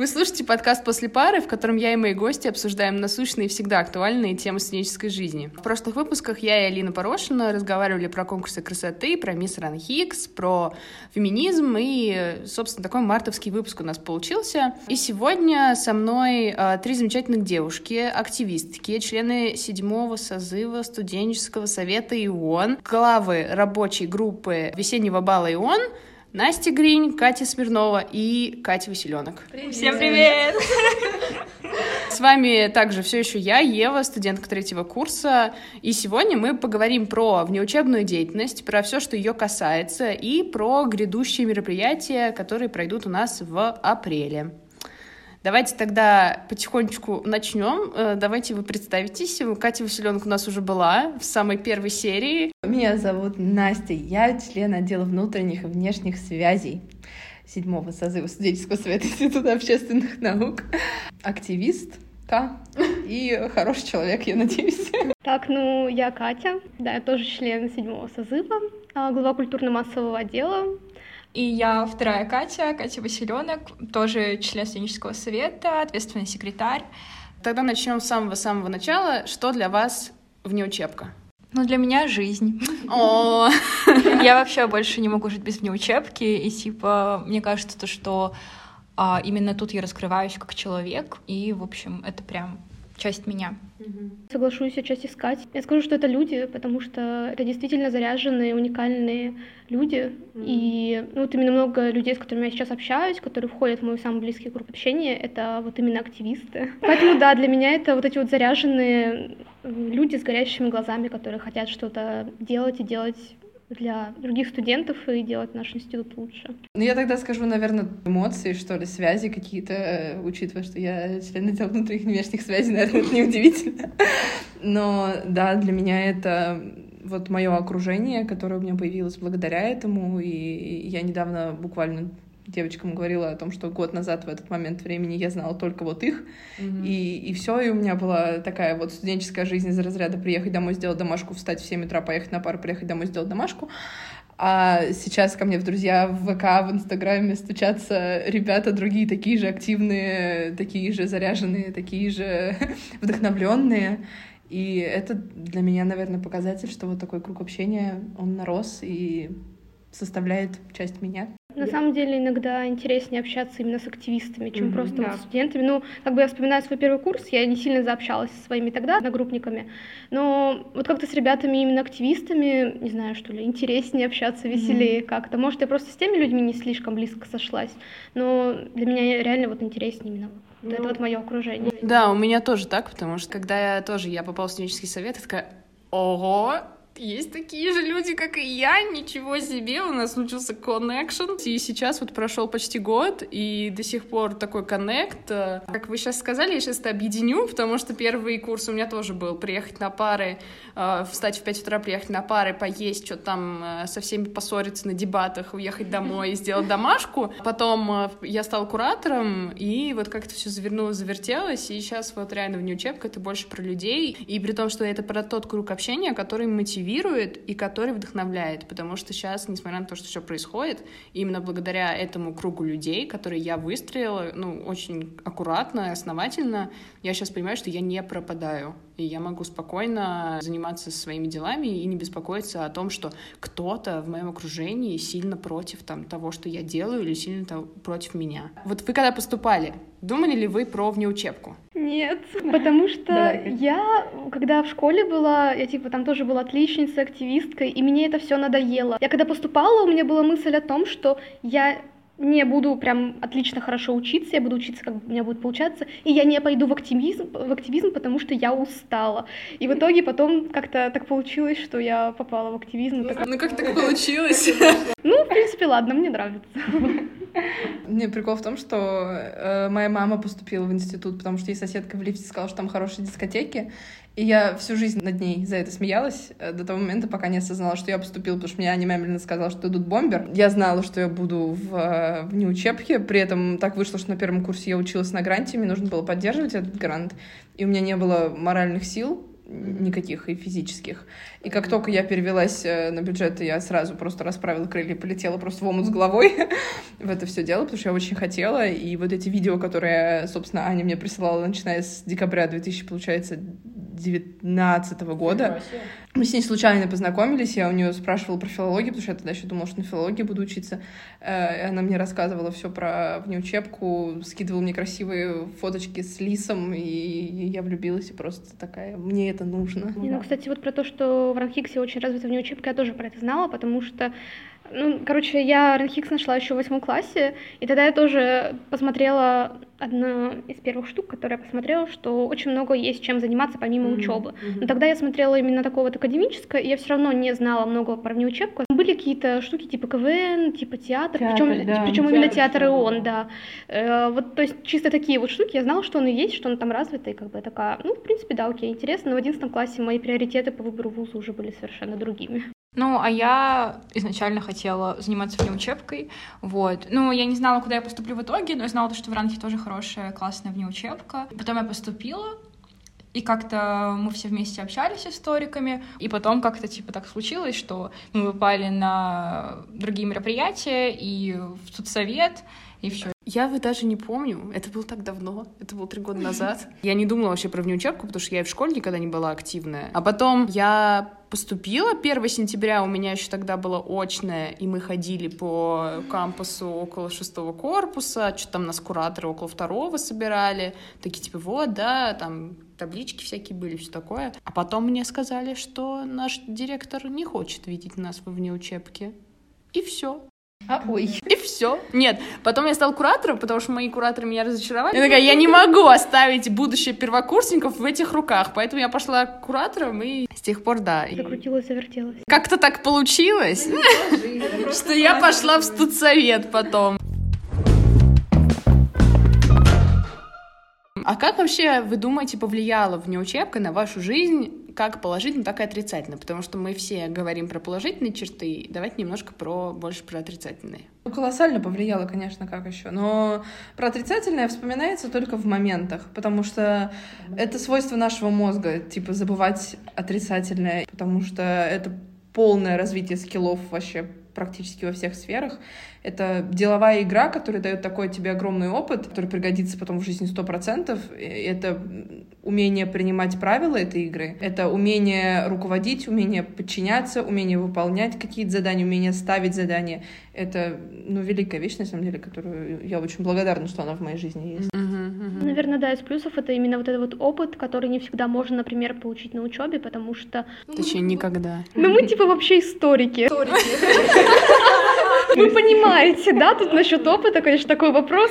Вы слушаете подкаст «После пары», в котором я и мои гости обсуждаем насущные и всегда актуальные темы студенческой жизни. В прошлых выпусках я и Алина Порошина разговаривали про конкурсы красоты, про мисс Ран Хикс, про феминизм, и, собственно, такой мартовский выпуск у нас получился. И сегодня со мной э, три замечательных девушки, активистки, члены седьмого созыва студенческого совета ИОН, главы рабочей группы весеннего бала ИОН — Настя Гринь, Катя Смирнова и Катя Василенок. Привет. Всем привет! С вами также все еще я, Ева, студентка третьего курса. И сегодня мы поговорим про внеучебную деятельность, про все, что ее касается, и про грядущие мероприятия, которые пройдут у нас в апреле. Давайте тогда потихонечку начнем. Э, давайте вы представитесь. Катя Василенок у нас уже была в самой первой серии. Меня зовут Настя. Я член отдела внутренних и внешних связей седьмого созыва студенческого совета Института общественных наук. Активист, и хороший человек, я надеюсь. Так, ну, я Катя, да, я тоже член седьмого созыва, а, глава культурно-массового отдела и я вторая Катя, Катя Василенок, тоже член студенческого совета, ответственный секретарь. Тогда начнем с самого-самого начала. Что для вас внеучебка? Ну, для меня жизнь. О, Я вообще больше не могу жить без внеучебки, и типа, мне кажется, то, что а, именно тут я раскрываюсь как человек, и, в общем, это прям часть меня. Соглашусь отчасти искать. Я скажу, что это люди, потому что это действительно заряженные, уникальные люди. Mm-hmm. И ну, вот именно много людей, с которыми я сейчас общаюсь, которые входят в мой самый близкий круг общения, это вот именно активисты. Поэтому да, для меня это вот эти вот заряженные люди с горящими глазами, которые хотят что-то делать и делать для других студентов и делать наш институт лучше. Ну, я тогда скажу, наверное, эмоции, что ли, связи какие-то, э, учитывая, что я член отдела внутренних внешних связей, наверное, это неудивительно. Но да, для меня это вот мое окружение, которое у меня появилось благодаря этому, и я недавно буквально девочкам говорила о том, что год назад в этот момент времени я знала только вот их, mm-hmm. и, и все, и у меня была такая вот студенческая жизнь из разряда приехать домой, сделать домашку, встать в 7 утра, поехать на пару, приехать домой, сделать домашку. А сейчас ко мне в друзья в ВК, в Инстаграме стучатся ребята другие, такие же активные, такие же заряженные, такие же вдохновленные. И это для меня, наверное, показатель, что вот такой круг общения, он нарос и составляет часть меня. На самом деле иногда интереснее общаться именно с активистами, чем mm-hmm, просто да. вот студентами. Ну, как бы я вспоминаю свой первый курс, я не сильно заобщалась со своими тогда одногруппниками, но вот как-то с ребятами именно активистами, не знаю, что ли, интереснее общаться, веселее mm-hmm. как-то. Может, я просто с теми людьми не слишком близко сошлась, но для меня реально вот интереснее именно вот ну, это вот мое окружение. Да, у меня тоже так, потому что когда я тоже я попала в студенческий совет, я такая, ого, есть такие же люди, как и я, ничего себе, у нас случился коннекшн. И сейчас вот прошел почти год, и до сих пор такой коннект. Как вы сейчас сказали, я сейчас это объединю, потому что первый курс у меня тоже был приехать на пары, э, встать в 5 утра, приехать на пары, поесть, что там э, со всеми поссориться на дебатах, уехать домой и сделать домашку. Потом э, я стала куратором, и вот как-то все завернулось, завертелось, и сейчас вот реально в неучебка это больше про людей, и при том, что это про тот круг общения, который мотивирует мотивирует и который вдохновляет, потому что сейчас, несмотря на то, что все происходит, именно благодаря этому кругу людей, которые я выстроила, ну, очень аккуратно, основательно, я сейчас понимаю, что я не пропадаю, и я могу спокойно заниматься своими делами и не беспокоиться о том, что кто-то в моем окружении сильно против там, того, что я делаю, или сильно против меня. Вот вы когда поступали, думали ли вы про внеучебку? Нет, потому что я, когда в школе была, я типа там тоже была отличницей, активисткой, и мне это все надоело. Я когда поступала, у меня была мысль о том, что я не буду прям отлично хорошо учиться, я буду учиться, как у меня будет получаться, и я не пойду в активизм, в активизм, потому что я устала. И в итоге потом как-то так получилось, что я попала в активизм. Ну, ну как так получилось? Ну, в принципе, ладно, мне нравится. Не, прикол в том, что э, моя мама поступила в институт, потому что ей соседка в лифте сказала, что там хорошие дискотеки, и я всю жизнь над ней за это смеялась, э, до того момента, пока не осознала, что я поступила, потому что мне Аня Мемлина сказала, что идут бомбер. Я знала, что я буду в, э, в неучебке, при этом так вышло, что на первом курсе я училась на гранте, мне нужно было поддерживать этот грант, и у меня не было моральных сил никаких и физических. И как только я перевелась э, на бюджет, я сразу просто расправила крылья и полетела просто в омут с головой в это все дело, потому что я очень хотела. И вот эти видео, которые, собственно, Аня мне присылала, начиная с декабря 2000, получается, 2019 года. Мы с ней случайно познакомились, я у нее спрашивала про филологию, потому что я тогда еще думала, что на филологии буду учиться. Э, она мне рассказывала все про внеучебку, скидывала мне красивые фоточки с лисом, и я влюбилась, и просто такая, мне это нужно. Ну, кстати, вот про то, что в Ранхиксе очень развита внеучебка, я тоже про это знала, потому что ну, короче, я Ранхикс нашла еще в восьмом классе, и тогда я тоже посмотрела одна из первых штук, которые я посмотрела, что очень много есть чем заниматься помимо mm-hmm. учебы. Но тогда я смотрела именно такого вот академическое, и я все равно не знала много про внеучебку. Были какие-то штуки типа КВН, типа театр, театр причем, да, причем театр, именно театр и он, да. Э, вот, то есть чисто такие вот штуки. Я знала, что он и есть, что он там развитый, как бы такая, ну, в принципе, да, окей, интересно. Но в одиннадцатом классе мои приоритеты по выбору вуза уже были совершенно другими. Ну, а я изначально хотела заниматься внеучебкой, вот. Ну, я не знала, куда я поступлю в итоге, но я знала, что в Ранхе тоже хорошая, классная внеучебка. Потом я поступила, и как-то мы все вместе общались с историками, и потом как-то типа так случилось, что мы попали на другие мероприятия и в судсовет, и все. Я вы даже не помню. Это было так давно. Это было три года назад. Я не думала вообще про внеучебку, потому что я и в школе никогда не была активная. А потом я поступила 1 сентября, у меня еще тогда было очное, и мы ходили по кампусу около шестого корпуса, что там нас кураторы около второго собирали, такие типа, вот, да, там таблички всякие были, все такое. А потом мне сказали, что наш директор не хочет видеть нас во внеучебке. И все. А, ой. И все. Нет, потом я стала куратором, потому что мои кураторы меня разочаровали. Я такая, я не могу оставить будущее первокурсников в этих руках, поэтому я пошла куратором, и с тех пор, да. Закрутилась, завертелась. Как-то так получилось, что я пошла в студсовет потом. А как вообще, вы думаете, повлияла внеучебка на вашу жизнь как положительно, так и отрицательно? Потому что мы все говорим про положительные черты, давайте немножко про больше про отрицательные. Ну, колоссально повлияло, конечно, как еще. Но про отрицательное вспоминается только в моментах, потому что это свойство нашего мозга, типа забывать отрицательное, потому что это полное развитие скиллов вообще практически во всех сферах. Это деловая игра, которая дает такой тебе огромный опыт, который пригодится потом в жизни сто процентов. Это умение принимать правила этой игры, это умение руководить, умение подчиняться, умение выполнять какие-то задания, умение ставить задания. Это, ну, великая вещь, на самом деле, которую я очень благодарна, что она в моей жизни есть. Наверное, да, из плюсов это именно вот этот вот опыт, который не всегда можно, например, получить на учебе, потому что... Точнее, никогда. Ну, мы типа вообще историки. Историки. Вы понимаете, да, тут насчет опыта, конечно, такой вопрос,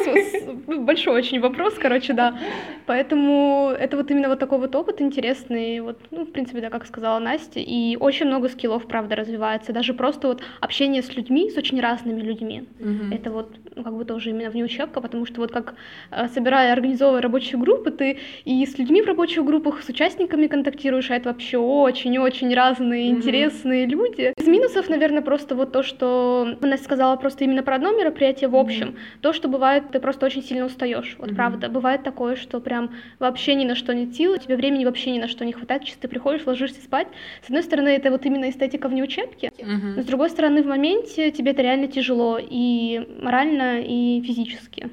ну, большой очень вопрос, короче, да. Поэтому это вот именно вот такой вот опыт интересный, вот, ну, в принципе, да, как сказала Настя, и очень много скиллов, правда, развивается, даже просто вот общение с людьми, с очень разными людьми. Угу. Это вот, ну, как бы тоже именно внеучебка, потому что вот как э, собирая, организовывая рабочие группы, ты и с людьми в рабочих группах, с участниками контактируешь, а это вообще очень-очень разные, угу. интересные люди. Из минусов, наверное, просто вот то, что Настя сказала просто именно про одно мероприятие в общем. Mm-hmm. То, что бывает, ты просто очень сильно устаешь. Вот mm-hmm. правда. Бывает такое, что прям вообще ни на что нет сил, тебе времени вообще ни на что не хватает, чисто ты приходишь, ложишься спать. С одной стороны, это вот именно эстетика вне учебки, mm-hmm. но с другой стороны, в моменте тебе это реально тяжело и морально, и физически.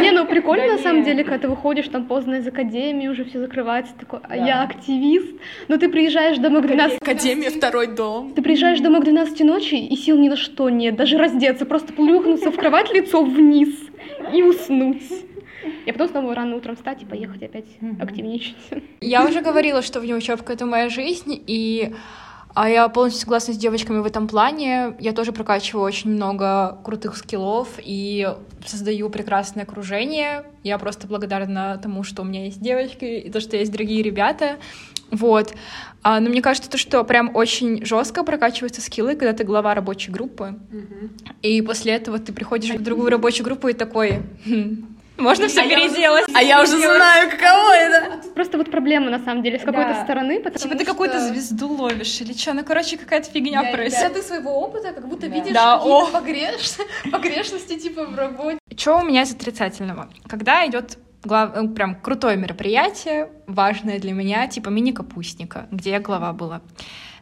Не, ну прикольно на самом деле, когда ты выходишь там поздно из академии, уже все закрывается, такой, а я активист. Но ты приезжаешь домой к 12... Академия, второй дом. Ты приезжаешь домой к 12 ночи, и сил ни на что нет, даже раздеться, просто плюхнуться в кровать лицом вниз и уснуть. И потом снова рано утром встать и поехать опять активничать. Я уже говорила, что внеучебка — это моя жизнь, и а я полностью согласна с девочками в этом плане. Я тоже прокачиваю очень много крутых скиллов и создаю прекрасное окружение. Я просто благодарна тому, что у меня есть девочки и то, что есть другие ребята. Вот. А, но мне кажется, то, что прям очень жестко прокачиваются скиллы, когда ты глава рабочей группы. Mm-hmm. И после этого ты приходишь в другую рабочую группу и такой... «Хм, можно все а переделать. А я уже знаю, каково это. Просто вот проблема, на самом деле, с какой-то да. стороны, потому Типа ты какую-то звезду ловишь или что? Ну, короче, какая-то фигня да, происходит. Да, ты своего опыта как будто да. видишь да, какие-то погреш... погрешности, типа, в работе. Что у меня из отрицательного? Когда идет глав... Э, прям крутое мероприятие, важное для меня, типа мини-капустника, где я глава была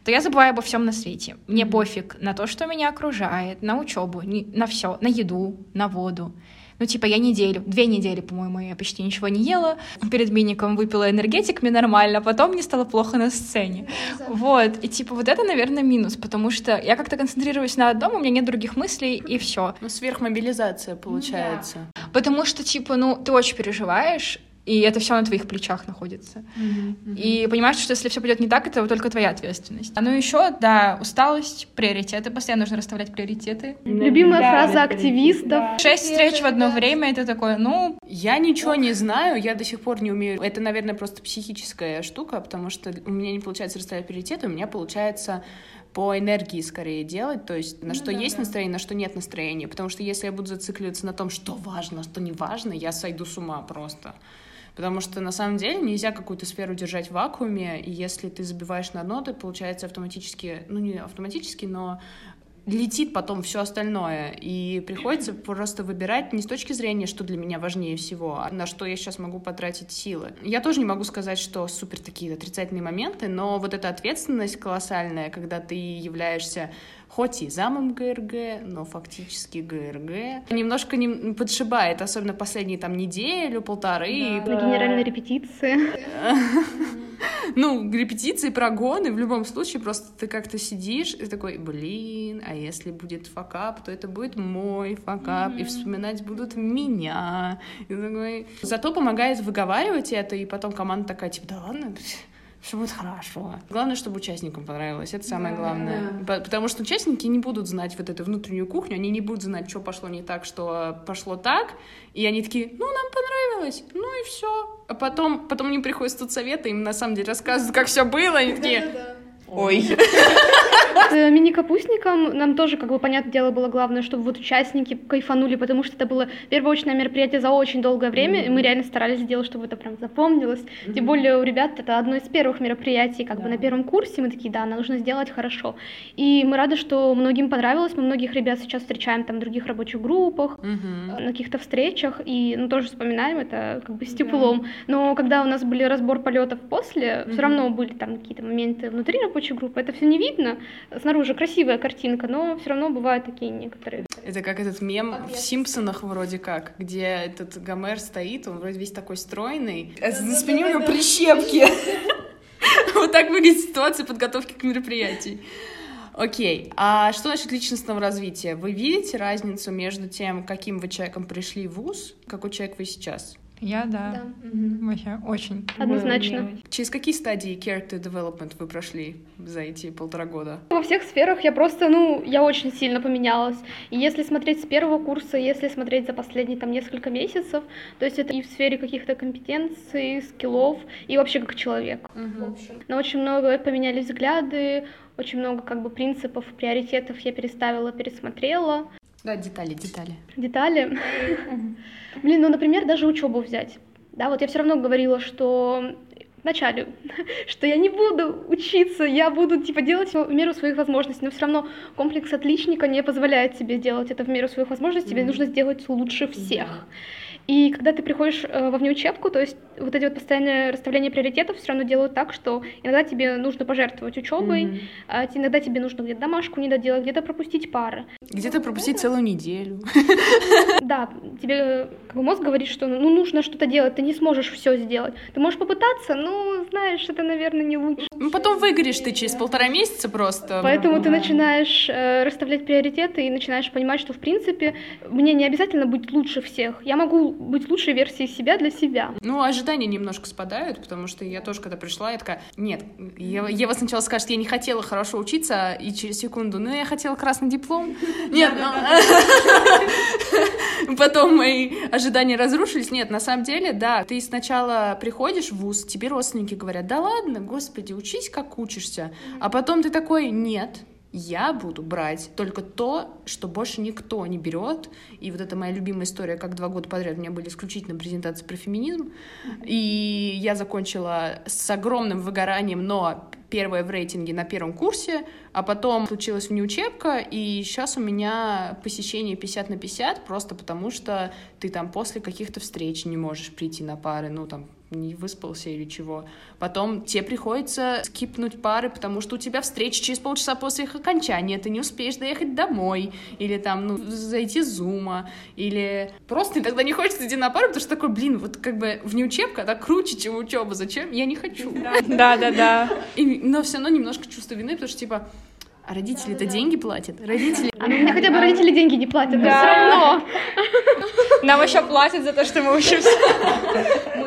то я забываю обо всем на свете. Мне пофиг на то, что меня окружает, на учебу, на все, на еду, на воду. Ну, типа, я неделю, две недели, по-моему, я почти ничего не ела. Перед миником выпила энергетик, мне нормально, потом мне стало плохо на сцене. Вот, и типа вот это, наверное, минус, потому что я как-то концентрируюсь на одном, у меня нет других мыслей, и все. Ну, сверхмобилизация получается. Да. Потому что, типа, ну, ты очень переживаешь, и это все на твоих плечах находится. Mm-hmm, mm-hmm. И понимаешь, что если все пойдет не так, это только твоя ответственность. А ну еще, да, усталость, приоритеты, постоянно нужно расставлять приоритеты. Любимая да, фраза активистов. Да. Шесть встреч в одно время, это такое, ну... Я ничего не знаю, я до сих пор не умею. Это, наверное, просто психическая штука, потому что у меня не получается расставлять приоритеты, у меня получается по энергии скорее делать, то есть на ну, что да, есть да. настроение, на что нет настроения, потому что если я буду зацикливаться на том, что важно, что не важно, я сойду с ума просто. Потому что на самом деле нельзя какую-то сферу держать в вакууме, и если ты забиваешь на одно, то получается автоматически, ну не автоматически, но летит потом все остальное, и приходится просто выбирать не с точки зрения, что для меня важнее всего, а на что я сейчас могу потратить силы. Я тоже не могу сказать, что супер такие отрицательные моменты, но вот эта ответственность колоссальная, когда ты являешься хоть и замом ГРГ, но фактически ГРГ. Немножко не подшибает, особенно последние там неделю, полторы. Да. На генеральной репетиции. Ну, репетиции, прогоны, в любом случае, просто ты как-то сидишь и такой, блин, а если будет факап, то это будет мой факап, и вспоминать будут меня. И такой... Зато помогает выговаривать это, и потом команда такая, типа, да ладно, все будет хорошо. Главное, чтобы участникам понравилось. Это самое да, главное. Да. Потому что участники не будут знать вот эту внутреннюю кухню, они не будут знать, что пошло не так, что пошло так. И они такие, ну, нам понравилось, ну и все. А потом, потом они приходят с тут совета, им на самом деле рассказывают, как все было, и такие, ой. С мини-капустником нам тоже, как бы, понятное дело, было главное, чтобы вот участники кайфанули, потому что это было первоочное мероприятие за очень долгое время, и мы реально старались сделать, чтобы это прям запомнилось. Тем более у ребят это одно из первых мероприятий, как бы на первом курсе, мы такие, да, нужно сделать хорошо. И мы рады, что многим понравилось, мы многих ребят сейчас встречаем там в других рабочих группах, mm-hmm. на каких-то встречах, и ну, тоже вспоминаем это как бы с теплом. Но когда у нас были разбор полетов после, все равно были там какие-то моменты внутри рабочей группы, это все не видно, снаружи красивая картинка, но все равно бывают такие некоторые. Это как этот мем в «Симпсонах» вроде как, где этот Гомер стоит, он вроде весь такой стройный, а за спине у него прищепки. Вот так выглядит ситуация подготовки к мероприятию. Окей, а что насчет личностного развития? Вы видите разницу между тем, каким вы человеком пришли в ВУЗ, какой человек вы сейчас? Я, да. да. Угу. Вообще, очень. Однозначно. Через какие стадии character development вы прошли за эти полтора года? Во всех сферах я просто, ну, я очень сильно поменялась. И если смотреть с первого курса, если смотреть за последние там несколько месяцев, то есть это и в сфере каких-то компетенций, скиллов, и вообще как человек. Угу. Но очень много поменялись взгляды, очень много как бы принципов, приоритетов я переставила, пересмотрела. Да, детали, детали. Детали. Блин, ну, например, даже учебу взять. Да, вот я все равно говорила, что вначале, что я не буду учиться, я буду типа делать в меру своих возможностей, но все равно комплекс отличника не позволяет тебе делать это в меру своих возможностей, тебе нужно сделать лучше всех. И когда ты приходишь э, во внеучебку, то есть вот эти вот постоянное расставление приоритетов все равно делают так, что иногда тебе нужно пожертвовать учебой, mm-hmm. а иногда тебе нужно где-то домашку не доделать, где-то пропустить пары. Где-то пропустить целую неделю. Да, тебе как бы мозг говорит, что ну нужно что-то делать, ты не сможешь все сделать. Ты можешь попытаться, но знаешь, это, наверное, не лучше. Ну потом выгоришь ты через полтора месяца просто. Поэтому ты начинаешь э, расставлять приоритеты и начинаешь понимать, что в принципе мне не обязательно быть лучше всех. Я могу быть лучшей версией себя для себя. Ну, ожидания немножко спадают, потому что я тоже, когда пришла, я такая, нет, Ева, Ева сначала скажет, я не хотела хорошо учиться, и через секунду, ну, я хотела красный диплом. Нет, ну... Потом мои ожидания разрушились. Нет, на самом деле, да, ты сначала приходишь в ВУЗ, тебе родственники говорят, да ладно, господи, учись, как учишься. А потом ты такой, нет, я буду брать только то, что больше никто не берет. И вот это моя любимая история, как два года подряд у меня были исключительно презентации про феминизм. И я закончила с огромным выгоранием, но первая в рейтинге на первом курсе, а потом случилась внеучебка, и сейчас у меня посещение 50 на 50, просто потому что ты там после каких-то встреч не можешь прийти на пары, ну, там, не выспался или чего. Потом тебе приходится скипнуть пары, потому что у тебя встреча через полчаса после их окончания, ты не успеешь доехать домой, или там, ну, зайти с зума, или просто иногда не хочется идти на пару, потому что такой, блин, вот как бы внеучебка, так круче, чем учеба, зачем? Я не хочу. Да, да, да. Но все равно немножко чувство вины, потому что, типа, а родители-то деньги платят. Родители... А ну, мне хотя бы родители деньги не платят, но все равно. Нам еще платят за то, что мы учимся.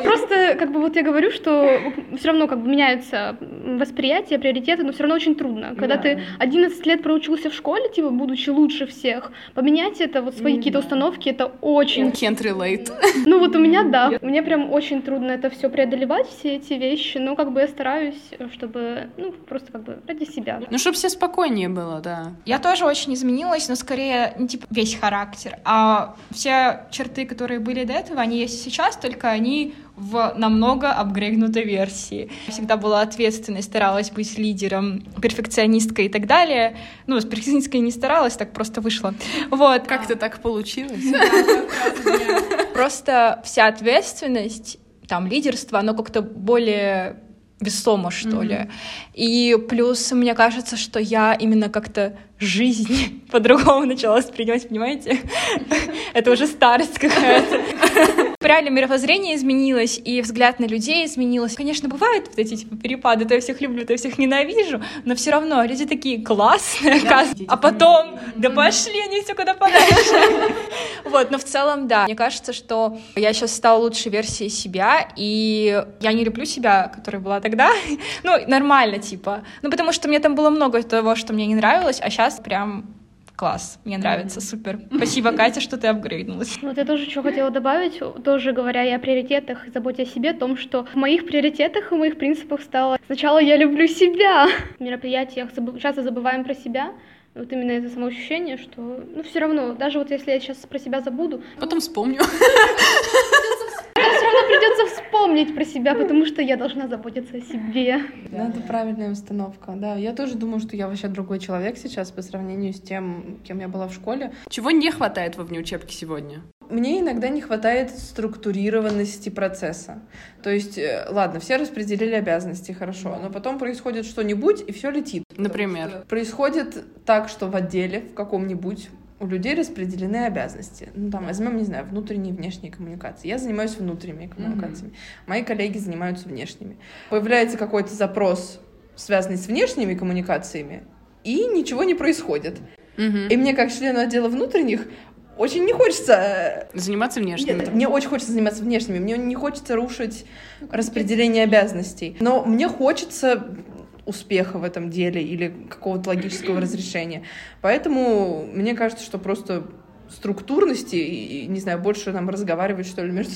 Просто, как бы, вот я говорю, что все равно как бы меняются восприятия, приоритеты, но все равно очень трудно. Когда ты 11 лет проучился в школе, типа, будучи лучше всех, поменять это, вот свои какие-то установки, это очень... Can't relate. Ну вот у меня, да. Мне прям очень трудно это все преодолевать, все эти вещи, но как бы я стараюсь, чтобы, ну, просто как бы ради себя. Ну, чтобы все спокойнее было, да. Я тоже очень изменилась, но скорее не типа весь характер, а все черты, которые были до этого, они есть и сейчас, только они в намного апгрейднутой версии. Я всегда была ответственной, старалась быть лидером, перфекционисткой и так далее. Ну, с перфекционисткой не старалась, так просто вышло. Вот. Как-то так получилось. Просто вся ответственность, там, лидерство, оно как-то более весомо, что mm-hmm. ли. И плюс мне кажется, что я именно как-то жизнь по-другому начала воспринимать, понимаете? Это уже старость какая-то. Реально мировоззрение изменилось, и взгляд на людей изменилось. Конечно, бывают вот эти типа, перепады, то я всех люблю, то я всех ненавижу, но все равно люди такие классные, оказывается. А потом, да пошли они все куда подальше. Вот, но в целом, да. Мне кажется, что я сейчас стала лучшей версией себя, и я не люблю себя, которая была тогда. Ну, нормально, типа. Ну, потому что мне там было много того, что мне не нравилось, а сейчас прям класс, мне нравится, супер. Спасибо, Катя, что ты апгрейднулась. Вот я тоже что хотела добавить, тоже говоря и о приоритетах, и заботе о себе, о том, что в моих приоритетах и моих принципах стало сначала я люблю себя. В мероприятиях часто забываем про себя, вот именно это самоощущение, что, ну, все равно, даже вот если я сейчас про себя забуду... Потом вспомню. Все равно придется вспомнить про себя, потому что я должна заботиться о себе. Да, это правильная установка, да. Я тоже думаю, что я вообще другой человек сейчас по сравнению с тем, кем я была в школе. Чего не хватает во внеучебке сегодня? Мне иногда не хватает структурированности процесса. То есть, э, ладно, все распределили обязанности, хорошо, но потом происходит что-нибудь, и все летит. Например? Происходит так, что в отделе, в каком-нибудь, у людей распределены обязанности. Ну, там, возьмем, не знаю, внутренние и внешние коммуникации. Я занимаюсь внутренними коммуникациями. Mm-hmm. Мои коллеги занимаются внешними. Появляется какой-то запрос, связанный с внешними коммуникациями, и ничего не происходит. Mm-hmm. И мне, как члену отдела внутренних, очень не хочется... Э, заниматься внешними. Нет, мне очень хочется заниматься внешними. Мне не хочется рушить распределение обязанностей. Но мне хочется успеха в этом деле или какого-то логического разрешения. Поэтому мне кажется, что просто структурности и, не знаю, больше нам разговаривать, что ли, между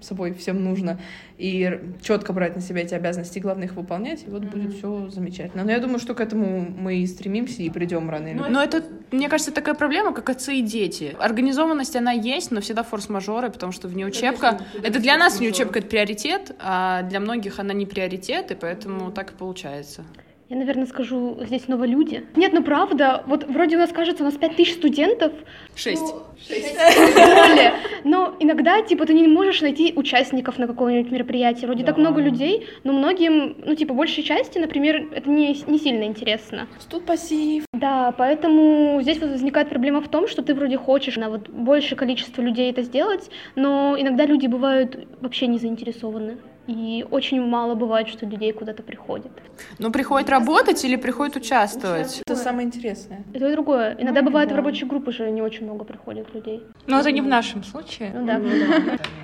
собой всем нужно и четко брать на себя эти обязанности главное их выполнять, и вот mm-hmm. будет все замечательно. Но я думаю, что к этому мы и стремимся и придем рано или поздно. Но это, мне кажется, такая проблема, как отцы и дети. Организованность, она есть, но всегда форс-мажоры, потому что внеучебка... Это, это для нас внеучебка — это приоритет, а для многих она не приоритет, и поэтому так и получается. Я, наверное, скажу здесь снова люди. Нет, ну правда, вот вроде у нас кажется, у нас пять тысяч студентов. Шесть. Ну, шесть. Более. Но иногда, типа, ты не можешь найти участников на какое-нибудь мероприятие. Вроде да. так много людей, но многим, ну, типа, большей части, например, это не, не сильно интересно. Тут пассив. Да, поэтому здесь вот возникает проблема в том, что ты вроде хочешь на вот большее количество людей это сделать, но иногда люди бывают вообще не заинтересованы. И очень мало бывает, что людей куда-то приходит. Ну, приходит работать или приходит участвовать? Это самое интересное. Это и другое. Иногда ну, бывает да. в рабочие группы же не очень много приходит людей. Но это не в нашем случае. Ну да. Ну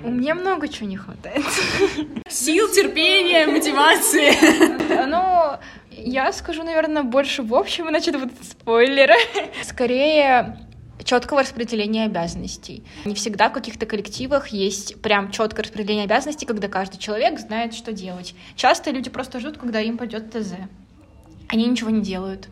У меня много чего не хватает. Сил, терпения, мотивации. Ну, я скажу, наверное, больше в общем, иначе это будут спойлеры. Скорее, четкого распределения обязанностей. Не всегда в каких-то коллективах есть прям четкое распределение обязанностей, когда каждый человек знает, что делать. Часто люди просто ждут, когда им пойдет ТЗ. Они ничего не делают.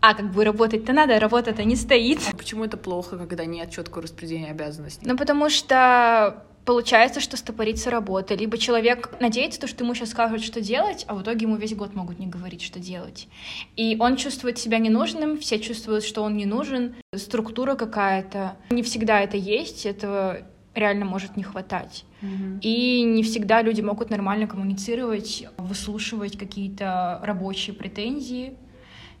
А как бы работать-то надо, работа-то не стоит. А почему это плохо, когда нет четкого распределения обязанностей? Ну, потому что получается, что стопорится работа. Либо человек надеется, что ему сейчас скажут, что делать, а в итоге ему весь год могут не говорить, что делать. И он чувствует себя ненужным, все чувствуют, что он не нужен, структура какая-то. Не всегда это есть, этого реально может не хватать. Mm-hmm. И не всегда люди могут нормально коммуницировать, выслушивать какие-то рабочие претензии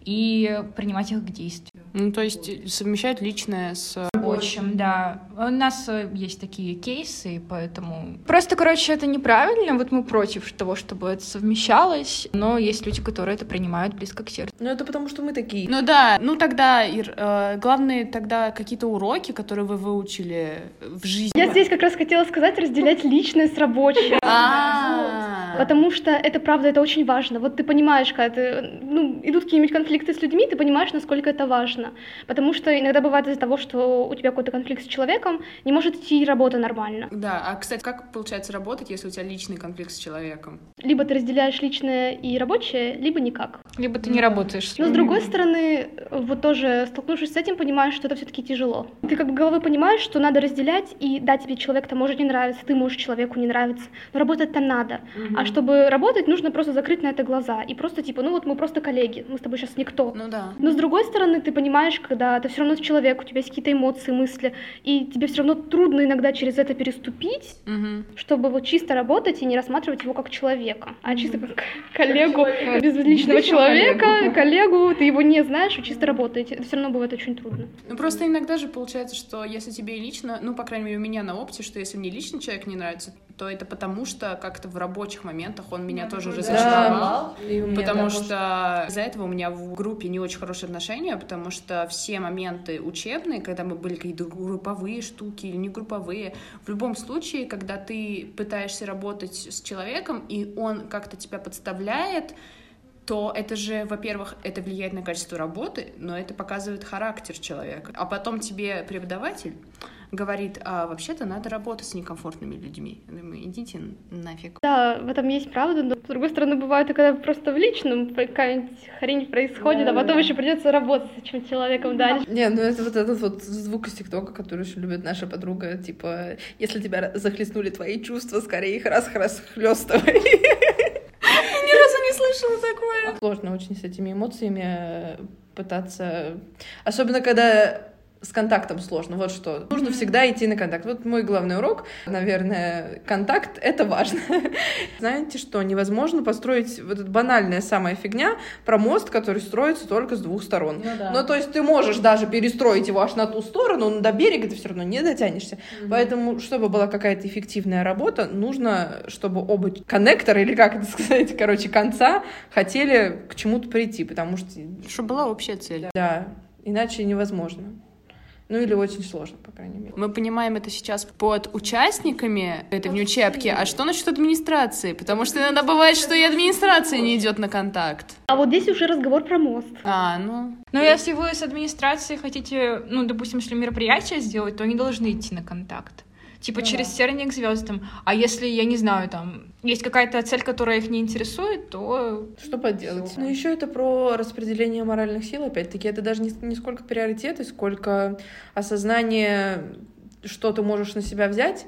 и принимать их к действию. Ну, то есть совмещать личное с рабочим, да. У нас э, есть такие кейсы, поэтому... Просто, короче, это неправильно. Вот мы против того, чтобы это совмещалось, но есть люди, которые это принимают близко к сердцу. Ну, это потому, что мы такие. Ну да, ну тогда, Ир, э, главные тогда какие-то уроки, которые вы выучили в жизни. Я здесь как раз хотела сказать, разделять личное с рабочим. А. Потому что это правда, это очень важно. Вот ты понимаешь, когда ты, ну, идут какие-нибудь конфликты с людьми, ты понимаешь, насколько это важно. Потому что иногда бывает из-за того, что у тебя какой-то конфликт с человеком, не может идти работа нормально. Да, а, кстати, как получается работать, если у тебя личный конфликт с человеком? Либо ты разделяешь личное и рабочее, либо никак. Либо ты не работаешь. Но с другой стороны, вот тоже столкнувшись с этим, понимаешь, что это все-таки тяжело. Ты как бы головой понимаешь, что надо разделять, и да, тебе человек-то может не нравиться, ты можешь человеку не нравиться, но работать-то надо. Угу. А чтобы работать, нужно просто закрыть на это глаза и просто типа, ну вот мы просто коллеги, мы с тобой сейчас никто. Ну да. Но с другой стороны, ты понимаешь, когда ты все равно человек, у тебя есть какие-то эмоции, мысли, и тебе все равно трудно иногда через это переступить, угу. чтобы вот чисто работать и не рассматривать его как человека, а чисто как коллегу, безличного человека, коллегу, ты его не знаешь, вы чисто работаете. Это все равно бывает очень трудно. Ну просто иногда же получается, что если тебе лично, ну, по крайней мере, у меня на опыте, что если мне лично человек не нравится, то это потому, что как-то в рабочих моментах он меня тоже да. разочаровал. Да. Потому что из-за этого у меня в группе не очень хорошие отношения, потому что все моменты учебные, когда мы были какие-то групповые штуки или не групповые, в любом случае, когда ты пытаешься работать с человеком, и он как-то тебя подставляет, то это же, во-первых, это влияет на качество работы, но это показывает характер человека. А потом тебе преподаватель говорит, а вообще-то надо работать с некомфортными людьми. Я думаю, идите нафиг. Да, в этом есть правда, но с другой стороны бывает, когда просто в личном какая-нибудь хрень происходит, да, а потом да. еще придется работать с этим человеком дальше. Не, ну это вот этот вот звук из ТикТока, который очень любит наша подруга, типа, если тебя захлестнули твои чувства, скорее их раз-раз-хлёстывай. Ни разу не слышала такое. Сложно очень с этими эмоциями пытаться... Особенно, когда с контактом сложно. Вот что. Нужно всегда идти на контакт. Вот мой главный урок, наверное, контакт — это важно. Знаете что, невозможно построить вот эта банальная самая фигня про мост, который строится только с двух сторон. Ну, да. ну то есть ты можешь даже перестроить его аж на ту сторону, но до берега ты все равно не дотянешься. Mm-hmm. Поэтому, чтобы была какая-то эффективная работа, нужно, чтобы оба коннектора, или как это сказать, короче, конца, хотели к чему-то прийти, потому что... Чтобы была общая цель. Да, иначе невозможно. Ну или очень сложно, по крайней мере. Мы понимаем это сейчас под участниками этой внеучебки. А что насчет администрации? Потому что иногда бывает, что и администрация не идет на контакт. А вот здесь уже разговор про мост. А, ну... Ну, если вы с администрацией хотите, ну, допустим, если мероприятие сделать, то они должны идти на контакт типа ну, через да. тернии к звездам. А если, я не знаю, там есть какая-то цель, которая их не интересует, то... Что поделать? Ну, еще это про распределение моральных сил, опять-таки. Это даже не, не сколько приоритеты, сколько осознание, что ты можешь на себя взять,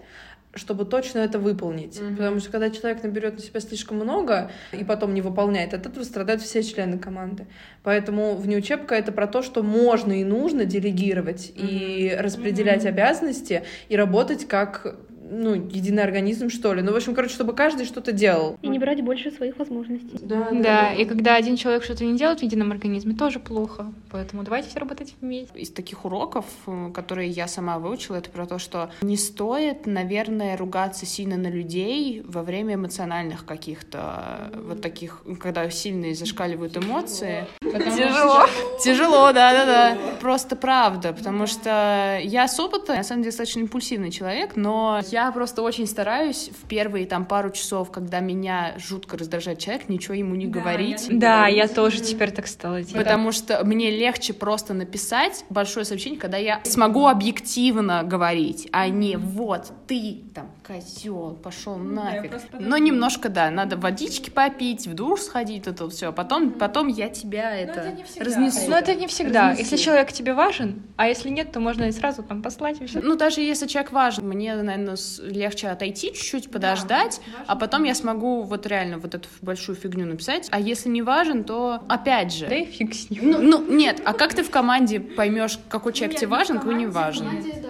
чтобы точно это выполнить. Mm-hmm. Потому что когда человек наберет на себя слишком много и потом не выполняет, от этого страдают все члены команды. Поэтому внеучебка это про то, что можно и нужно делегировать mm-hmm. и распределять mm-hmm. обязанности и работать как ну, единый организм, что ли. Ну, в общем, короче, чтобы каждый что-то делал. И не брать больше своих возможностей. Да, да, да. и когда один человек что-то не делает в едином организме, тоже плохо. Поэтому давайте все работать вместе. Из таких уроков, э, которые я сама выучила, это про то, что не стоит, наверное, ругаться сильно на людей во время эмоциональных каких-то э, вот таких, когда сильные зашкаливают эмоции. Тяжело. Тяжело, да-да-да. Просто правда, потому что я с опыта, на самом деле, достаточно импульсивный человек, но я просто очень стараюсь в первые там пару часов, когда меня жутко раздражает человек, ничего ему не да, говорить. Я... Да, я тоже теперь так стала делать. Потому что мне легче просто написать большое сообщение, когда я смогу объективно говорить, а не вот ты там козел, пошел нафиг. Да, Но немножко, да, надо водички попить, в душ сходить, это все. Потом, потом я тебя это, это разнесу. Но это не всегда. Разнесу. Если человек тебе важен, а если нет, то можно и сразу там послать и все. Ну, даже если человек важен, мне, наверное, легче отойти чуть-чуть, подождать, да, а потом я смогу вот реально вот эту большую фигню написать. А если не важен, то опять же... Да и фиг с ним. Ну, ну нет, а как ты в команде поймешь, какой человек тебе важен, какой не важен?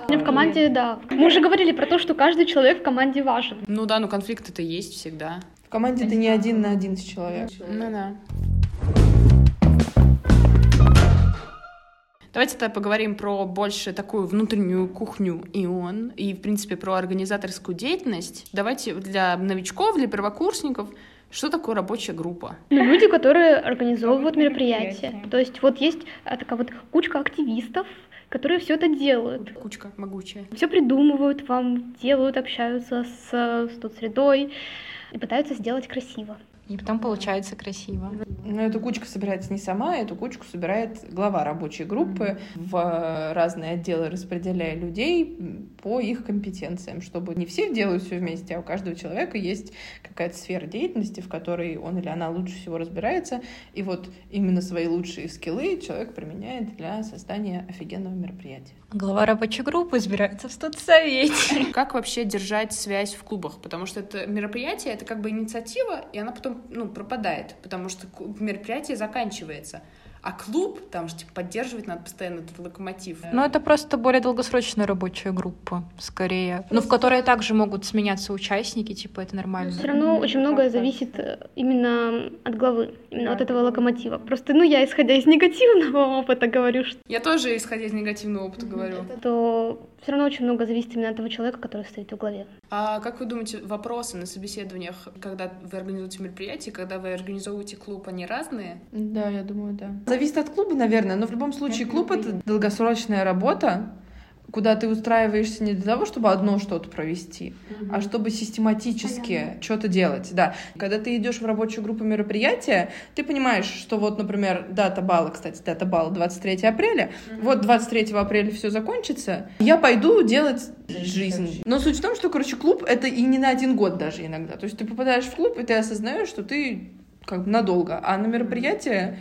В команде, да. Мы уже говорили про то, что каждый человек в команде важен. Ну да, ну конфликт это есть всегда. В команде ты не один на один с человеком. Ну да. Давайте тогда поговорим про больше такую внутреннюю кухню ИОН и, в принципе, про организаторскую деятельность. Давайте для новичков, для первокурсников что такое рабочая группа? Ну, люди, которые организовывают мероприятия. То есть вот есть а, такая вот кучка активистов, которые все это делают. Кучка могучая. Все придумывают вам, делают, общаются с, с средой и пытаются сделать красиво. И потом получается красиво. Но эта кучка собирается не сама, эту кучку собирает глава рабочей группы в разные отделы, распределяя людей по их компетенциям, чтобы не все делают все вместе, а у каждого человека есть какая-то сфера деятельности, в которой он или она лучше всего разбирается, и вот именно свои лучшие скиллы человек применяет для создания офигенного мероприятия. Глава рабочей группы избирается в студсовете. Как вообще держать связь в клубах? Потому что это мероприятие, это как бы инициатива, и она потом ну, пропадает, потому что мероприятие заканчивается. А клуб, там же, типа, поддерживать надо постоянно этот локомотив. Ну, это просто более долгосрочная рабочая группа, скорее. Но в которой также могут сменяться участники, типа, это нормально. Все равно очень многое зависит э, именно от главы, именно от этого локомотива. Просто, ну, я, исходя из негативного опыта, говорю, что... Я тоже, исходя из негативного опыта, говорю. То все равно очень много зависит именно от того человека, который стоит в главе. А как вы думаете, вопросы на собеседованиях, когда вы организуете мероприятие, когда вы организовываете клуб, они разные? Да, я думаю, да. Зависит от клуба, наверное, но в любом случае клуб — это долгосрочная работа, куда ты устраиваешься не для того, чтобы одно что-то провести, mm-hmm. а чтобы систематически что-то делать. Да. Когда ты идешь в рабочую группу мероприятия, ты понимаешь, что вот, например, дата балла, кстати, дата балла 23 апреля, mm-hmm. вот 23 апреля все закончится, я пойду делать жизнь. Но суть в том, что, короче, клуб — это и не на один год даже иногда. То есть ты попадаешь в клуб, и ты осознаешь, что ты как бы надолго, а на мероприятие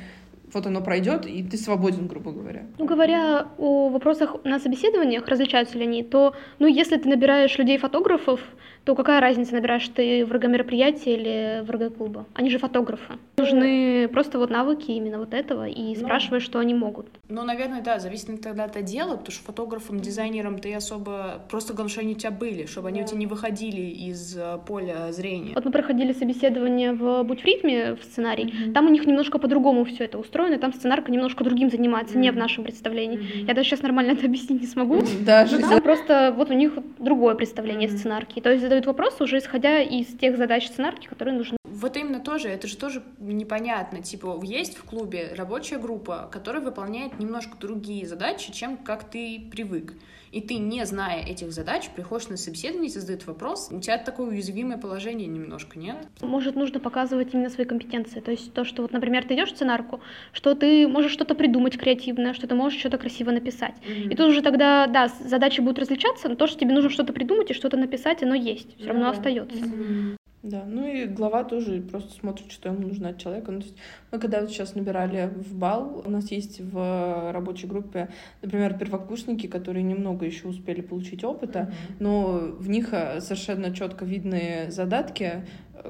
вот оно пройдет, и ты свободен, грубо говоря. Ну, говоря о вопросах на собеседованиях, различаются ли они, то, ну, если ты набираешь людей-фотографов, то какая разница, набираешь ты врага мероприятия или врага клуба? Они же фотографы. Нужны просто вот навыки именно вот этого, и ну, спрашиваешь, что они могут. Ну, наверное, да, зависит тогда от отдела, потому что фотографом, дизайнером ты особо... Просто главное, что они у тебя были, чтобы они у тебя не выходили из э, поля зрения. Вот мы проходили собеседование в «Будь в ритме» в сценарий, mm-hmm. там у них немножко по-другому все это устроено, там сценарка немножко другим занимается, mm-hmm. не в нашем представлении. Mm-hmm. Я даже сейчас нормально это объяснить не смогу. Даже. Да, просто вот у них другое представление mm-hmm. сценарки. То есть задают вопросы уже исходя из тех задач сценарки, которые нужны. Вот именно тоже, это же тоже непонятно. Типа, есть в клубе рабочая группа, которая выполняет немножко другие задачи, чем как ты привык. И ты, не зная этих задач, приходишь на собеседование, задают вопрос, у тебя такое уязвимое положение немножко, нет? Может, нужно показывать именно свои компетенции. То есть то, что вот, например, ты идешь в сценарку, что ты можешь что-то придумать креативное, что ты можешь что-то красиво написать. Mm-hmm. И тут уже тогда, да, задачи будут различаться, но то, что тебе нужно что-то придумать и что-то написать, оно есть, все равно mm-hmm. остается. Mm-hmm. Да, ну и глава тоже просто смотрит, что ему нужно от человека. Ну, то есть мы когда вот сейчас набирали в бал, у нас есть в рабочей группе, например, первокурсники, которые немного еще успели получить опыта, mm-hmm. но в них э, совершенно четко видны задатки,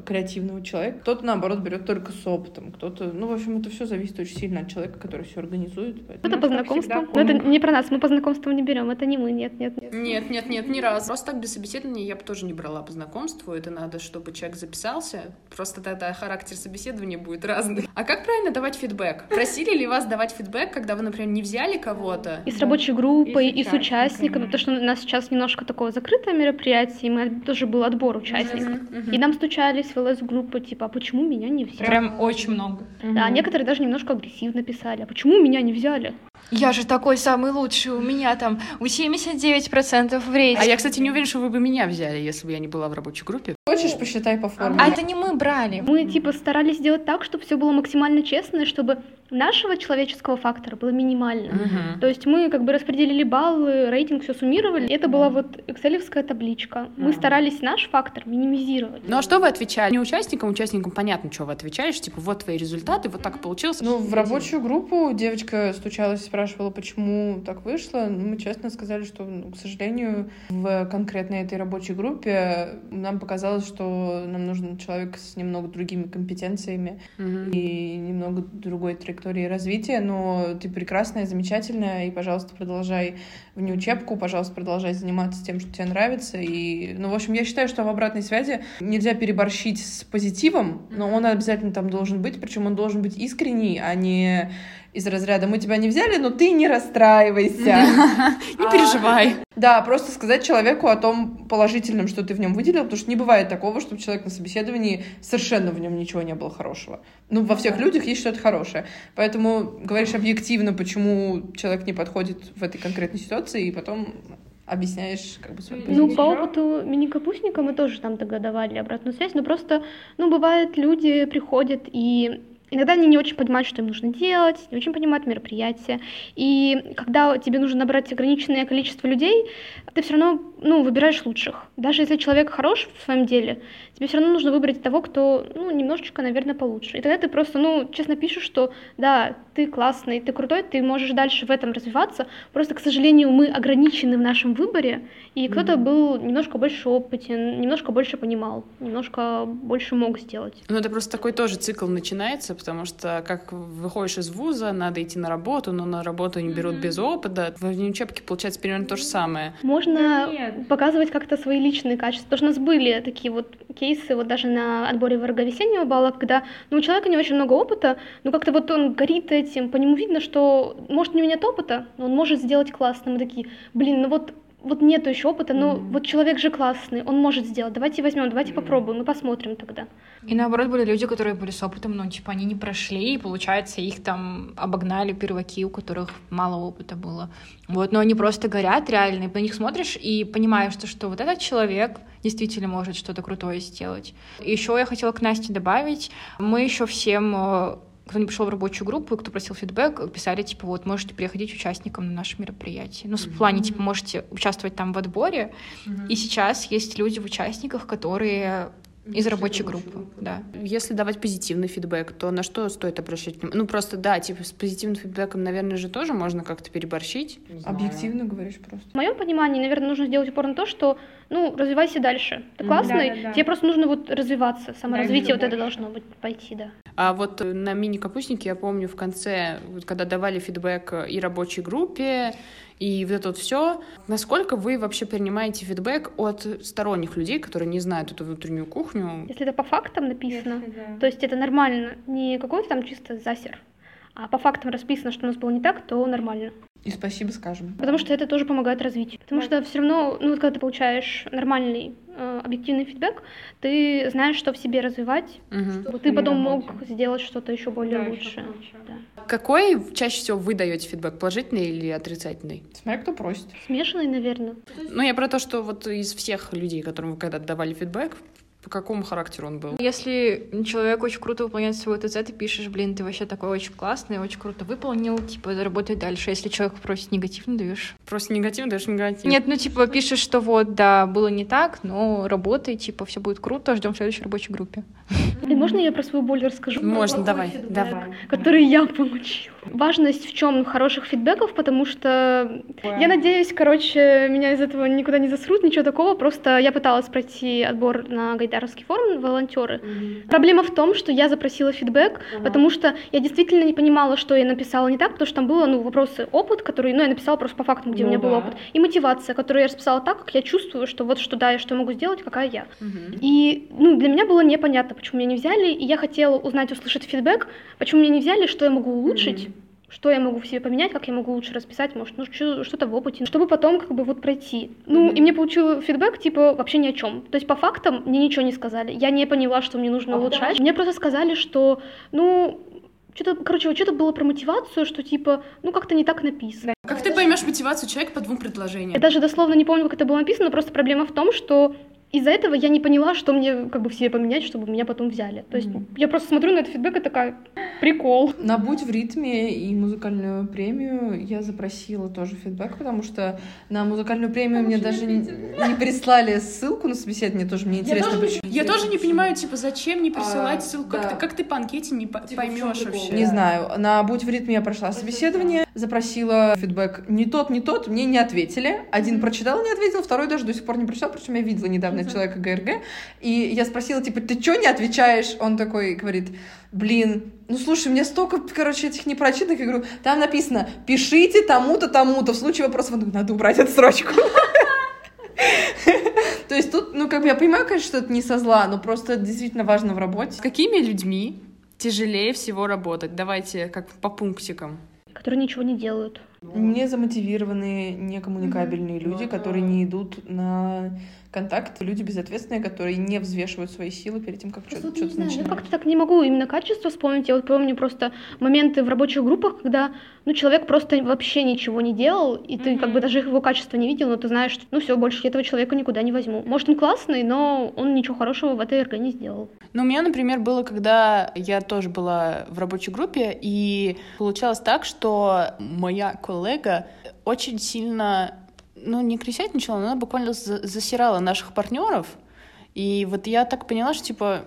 креативного человека. Кто-то, наоборот, берет только с опытом, кто-то... Ну, в общем, это все зависит очень сильно от человека, который все организует. Это по знакомству. Но это не про нас, мы по знакомству не берем, это не мы, нет, нет, нет. Нет, нет, нет, ни разу. Просто так без собеседования я бы тоже не брала по знакомству. Это надо, чтобы человек записался. Просто тогда характер собеседования будет разный. А как правильно давать фидбэк? Просили ли вас давать фидбэк, когда вы, например, не взяли кого-то? И с рабочей группой, и с, участниками, потому что у нас сейчас немножко такое закрытое мероприятие, и мы тоже был отбор участников. И нам стучали обращались в ЛС-группу, типа, а почему меня не взяли? Прям очень много. Да, угу. некоторые даже немножко агрессивно писали, а почему меня не взяли? Я же такой самый лучший, у меня там у 79% в рейтинге. А я, кстати, не уверена, что вы бы меня взяли, если бы я не была в рабочей группе. Хочешь, посчитай по форме. А это не мы брали. Мы, типа, старались сделать так, чтобы все было максимально честно, чтобы нашего человеческого фактора было минимально. Угу. То есть мы как бы распределили баллы, рейтинг, все суммировали. Это была вот экселевская табличка. Мы угу. старались наш фактор минимизировать. Ну а что вы отвечали? Не участникам, участникам понятно, что вы отвечаешь, типа вот твои результаты, вот так получилось. Ну, в рабочую группу девочка стучалась, спрашивала, почему так вышло. Ну, мы честно сказали, что, ну, к сожалению, в конкретной этой рабочей группе нам показалось, что нам нужен человек с немного другими компетенциями угу. и немного другой траекторией развития, но ты прекрасная, замечательная, и, пожалуйста, продолжай в неучебку, пожалуйста, продолжай заниматься тем, что тебе нравится. И, ну, в общем, я считаю, что в обратной связи нельзя переборщить с позитивом, но он обязательно там должен быть, причем он должен быть искренний, а не из разряда «мы тебя не взяли, но ты не расстраивайся». Не переживай. Да, просто сказать человеку о том положительном, что ты в нем выделил, потому что не бывает такого, чтобы человек на собеседовании совершенно в нем ничего не было хорошего. Ну, во всех людях есть что-то хорошее. Поэтому говоришь объективно, почему человек не подходит в этой конкретной ситуации, и потом объясняешь как бы свою позицию. Ну, по опыту мини-капустника мы тоже там тогда давали обратную связь, но просто, ну, бывает, люди приходят и Иногда они не очень понимают, что им нужно делать, не очень понимают мероприятия. И когда тебе нужно набрать ограниченное количество людей, ты все равно ну, выбираешь лучших. Даже если человек хорош в своем деле, тебе все равно нужно выбрать того, кто ну, немножечко, наверное, получше. И тогда ты просто, ну, честно пишешь, что да, ты классный, ты крутой, ты можешь дальше в этом развиваться. Просто, к сожалению, мы ограничены в нашем выборе, и кто-то был немножко больше опытен, немножко больше понимал, немножко больше мог сделать. Ну, это просто такой тоже цикл начинается, потому что как выходишь из вуза, надо идти на работу, но на работу не берут mm-hmm. без опыта. В учебке получается примерно то же самое. Можно Нет. Показывать как-то свои личные качества. Потому что у нас были такие вот кейсы, вот даже на отборе весеннего балла, когда ну, у человека не очень много опыта, но как-то вот он горит этим, по нему видно, что может у него нет опыта, но он может сделать классно. Мы такие, блин, ну вот вот нету еще опыта, но mm-hmm. вот человек же классный, он может сделать. Давайте возьмем, давайте mm-hmm. попробуем, мы посмотрим тогда. И наоборот были люди, которые были с опытом, но типа они не прошли, и получается их там обогнали перваки, у которых мало опыта было. Вот, но они просто горят реально, и на них смотришь и понимаешь, что, что вот этот человек действительно может что-то крутое сделать. Еще я хотела к Насте добавить, мы еще всем э, кто не пришел в рабочую группу и кто просил фидбэк, писали, типа, вот, можете приходить участником на наше мероприятие. Ну, в плане, типа, можете участвовать там в отборе. И сейчас есть люди в участниках, которые из рабочей группы, да. Если давать позитивный фидбэк, то на что стоит обращать внимание? Ну, просто, да, типа, с позитивным фидбэком, наверное, же тоже можно как-то переборщить. Объективно говоришь просто. В моем понимании, наверное, нужно сделать упор на то, что, ну, развивайся дальше. Ты классный, да, да, да. тебе просто нужно вот развиваться, саморазвитие да, вот это должно быть, пойти, да. А вот на мини-капустнике, я помню, в конце, когда давали фидбэк и рабочей группе, и вот это вот все. Насколько вы вообще принимаете фидбэк от сторонних людей, которые не знают эту внутреннюю кухню? Если это по фактам написано, Если, да. то есть это нормально, не какой-то там чисто засер, а по фактам расписано, что у нас было не так, то нормально. И спасибо скажем. Потому что это тоже помогает развитию. Потому что все равно, ну, когда ты получаешь нормальный э, объективный фидбэк, ты знаешь, что в себе развивать, угу. чтобы ты потом мог сделать что-то еще более да, лучшее. Да. Какой чаще всего вы даете фидбэк, положительный или отрицательный? Смотря кто просит. Смешанный, наверное. Ну, я про то, что вот из всех людей, которым вы когда-то давали фидбэк, по какому характеру он был? Если человек очень круто выполняет свой ТЗ, ты пишешь, блин, ты вообще такой очень классный, очень круто выполнил, типа, заработай дальше. Если человек просит негативно, даешь. Просит негативно, даешь негатив. Нет, ну, типа, пишешь, что вот, да, было не так, но работай, типа, все будет круто, ждем в следующей рабочей группе. И можно я про свою боль расскажу? Можно, давай, давай. Который я получила. Важность в чем хороших фидбэков, потому что я надеюсь, короче, меня из этого никуда не засрут, ничего такого, просто я пыталась пройти отбор на гайд Гайдаровский форум волонтеры. Mm-hmm. Проблема в том, что я запросила фидбэк, uh-huh. потому что я действительно не понимала, что я написала не так, потому что там было ну, вопросы опыт, который, ну, я написала просто по фактам, где ну, у меня да. был опыт, и мотивация, которую я расписала так, как я чувствую, что вот что да, я что могу сделать, какая я. Uh-huh. И ну, для меня было непонятно, почему меня не взяли, и я хотела узнать, услышать фидбэк, почему меня не взяли, что я могу улучшить. Uh-huh что я могу в себе поменять, как я могу лучше расписать, может, ну, что-то в опыте, чтобы потом как бы вот пройти. Ну, mm-hmm. и мне получил фидбэк, типа, вообще ни о чем. То есть по фактам мне ничего не сказали. Я не поняла, что мне нужно а улучшать. Да. Мне просто сказали, что, ну, что-то, короче, вот что-то было про мотивацию, что типа, ну как-то не так написано. Как ты поймешь мотивацию человека по двум предложениям? Я даже дословно не помню, как это было написано, но просто проблема в том, что из-за этого я не поняла, что мне как бы в себе поменять, чтобы меня потом взяли. То есть mm-hmm. я просто смотрю на этот фидбэк и такая, прикол. На «Будь в ритме» и музыкальную премию я запросила тоже фидбэк, потому что на музыкальную премию мне даже не, не прислали ссылку на собеседование, тоже мне интересно, я почему. Я тоже не понимаю, типа, зачем не присылать а, ссылку? Да. Как, ты, как ты по анкете не типа, поймешь вообще? Не знаю. На «Будь в ритме» я прошла собеседование, запросила фидбэк не тот, не тот, мне не ответили. Один прочитал, не ответил, второй даже до сих пор не прочитал, причем я видела недавно mm человека ГРГ, и я спросила, типа, ты что не отвечаешь? Он такой говорит, блин, ну слушай, мне столько, короче, этих непрочитанных, я говорю, там написано, пишите тому-то, тому-то, в случае вопросов, надо убрать эту строчку. То есть тут, ну, как бы я понимаю, конечно, что это не со зла, но просто действительно важно в работе. С какими людьми тяжелее всего работать? Давайте как по пунктикам. Которые ничего не делают. Не замотивированные, некоммуникабельные люди, которые не идут на контакт, люди безответственные, которые не взвешивают свои силы перед тем, как что-то что начинать. Я как-то так не могу именно качество вспомнить. Я вот помню просто моменты в рабочих группах, когда ну, человек просто вообще ничего не делал, и ты mm-hmm. как бы даже его качество не видел, но ты знаешь, что ну все, больше этого человека никуда не возьму. Может, он классный, но он ничего хорошего в этой РГ не сделал. Ну, у меня, например, было, когда я тоже была в рабочей группе, и получалось так, что моя коллега очень сильно ну, не крысятничала, но она буквально засирала наших партнеров. И вот я так поняла, что, типа,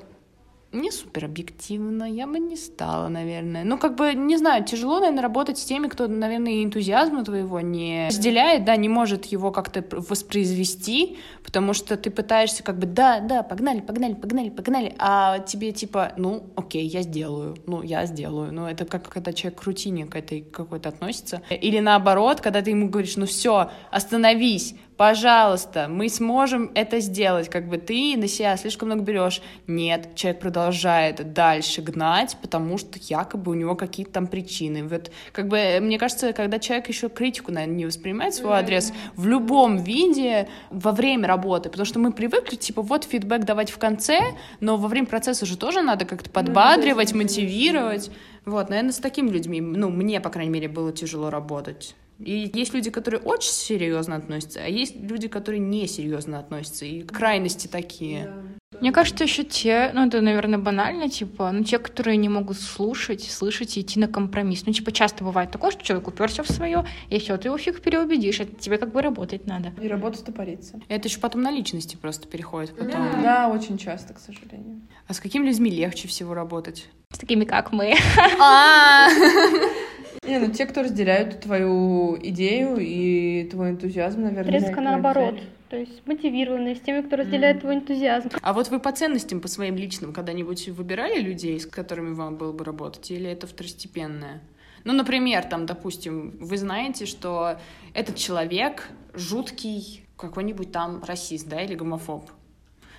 не супер объективно, я бы не стала, наверное. Ну, как бы, не знаю, тяжело, наверное, работать с теми, кто, наверное, энтузиазма твоего не разделяет, да, не может его как-то воспроизвести, потому что ты пытаешься как бы, да, да, погнали, погнали, погнали, погнали, а тебе типа, ну, окей, я сделаю, ну, я сделаю. Ну, это как когда человек к рутине к этой какой-то относится. Или наоборот, когда ты ему говоришь, ну все, остановись, пожалуйста, мы сможем это сделать, как бы ты на себя слишком много берешь. Нет, человек продолжает дальше гнать, потому что якобы у него какие-то там причины. Вот, как бы, мне кажется, когда человек еще критику, наверное, не воспринимает свой адрес в любом виде во время работы, потому что мы привыкли, типа, вот фидбэк давать в конце, но во время процесса же тоже надо как-то подбадривать, мотивировать. Вот, наверное, с такими людьми, ну, мне, по крайней мере, было тяжело работать. И есть люди, которые очень серьезно относятся, а есть люди, которые не серьезно относятся. И крайности такие. Мне кажется, еще те, ну это, наверное, банально, типа, ну те, которые не могут слушать, слышать и идти на компромисс. Ну, типа, часто бывает такое, что человек уперся в свое, и все, ты его фиг переубедишь, это тебе как бы работать надо. И работа стопорится. Это еще потом на личности просто переходит потом. Да. да, очень часто, к сожалению. А с какими людьми легче всего работать? С такими, как мы. Не, ну те, кто разделяют твою идею и твой энтузиазм, наверное. Резко наоборот. То есть мотивированные, с теми, кто разделяет mm. твой энтузиазм. А вот вы по ценностям, по своим личным, когда-нибудь выбирали людей, с которыми вам было бы работать, или это второстепенное? Ну, например, там, допустим, вы знаете, что этот человек жуткий какой-нибудь там расист, да, или гомофоб.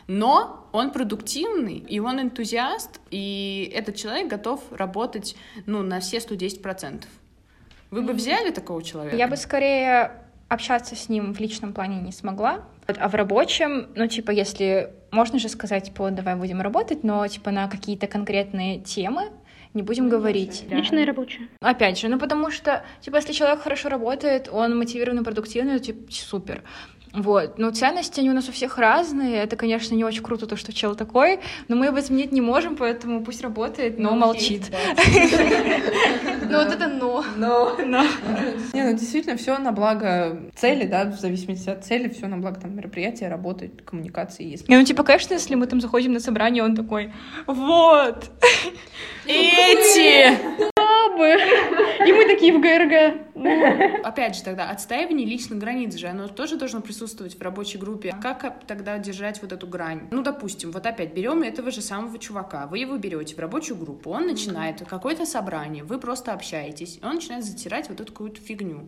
Но он продуктивный, и он энтузиаст, и этот человек готов работать, ну, на все 110%. Вы бы взяли такого человека? Я бы скорее общаться с ним в личном плане не смогла. А в рабочем, ну, типа, если можно же сказать, типа, давай будем работать, но, типа, на какие-то конкретные темы, не будем ну, говорить. Личное и рабочее. Опять же, ну потому что, типа, если человек хорошо работает, он мотивированный, продуктивный, то, типа, супер. Вот. Но ценности, они у нас у всех разные. Это, конечно, не очень круто, то, что чел такой, но мы его изменить не можем, поэтому пусть работает, но ну, молчит. Ну вот это но. Но. Но. Не, ну действительно, все на благо цели, да, в зависимости от цели, все на благо там мероприятия, работы, коммуникации. Если... Ну, типа, конечно, если мы там заходим на собрание, он такой, вот, эти бабы. И мы такие в ГРГ. Опять же, тогда отстаивание личных границ же, оно тоже должно присутствовать в рабочей группе. Как тогда держать вот эту грань? Ну, допустим, вот опять берем этого же самого чувака, вы его берете в рабочую группу, он начинает какое-то собрание, вы просто общаетесь, он начинает затирать вот эту какую-то фигню.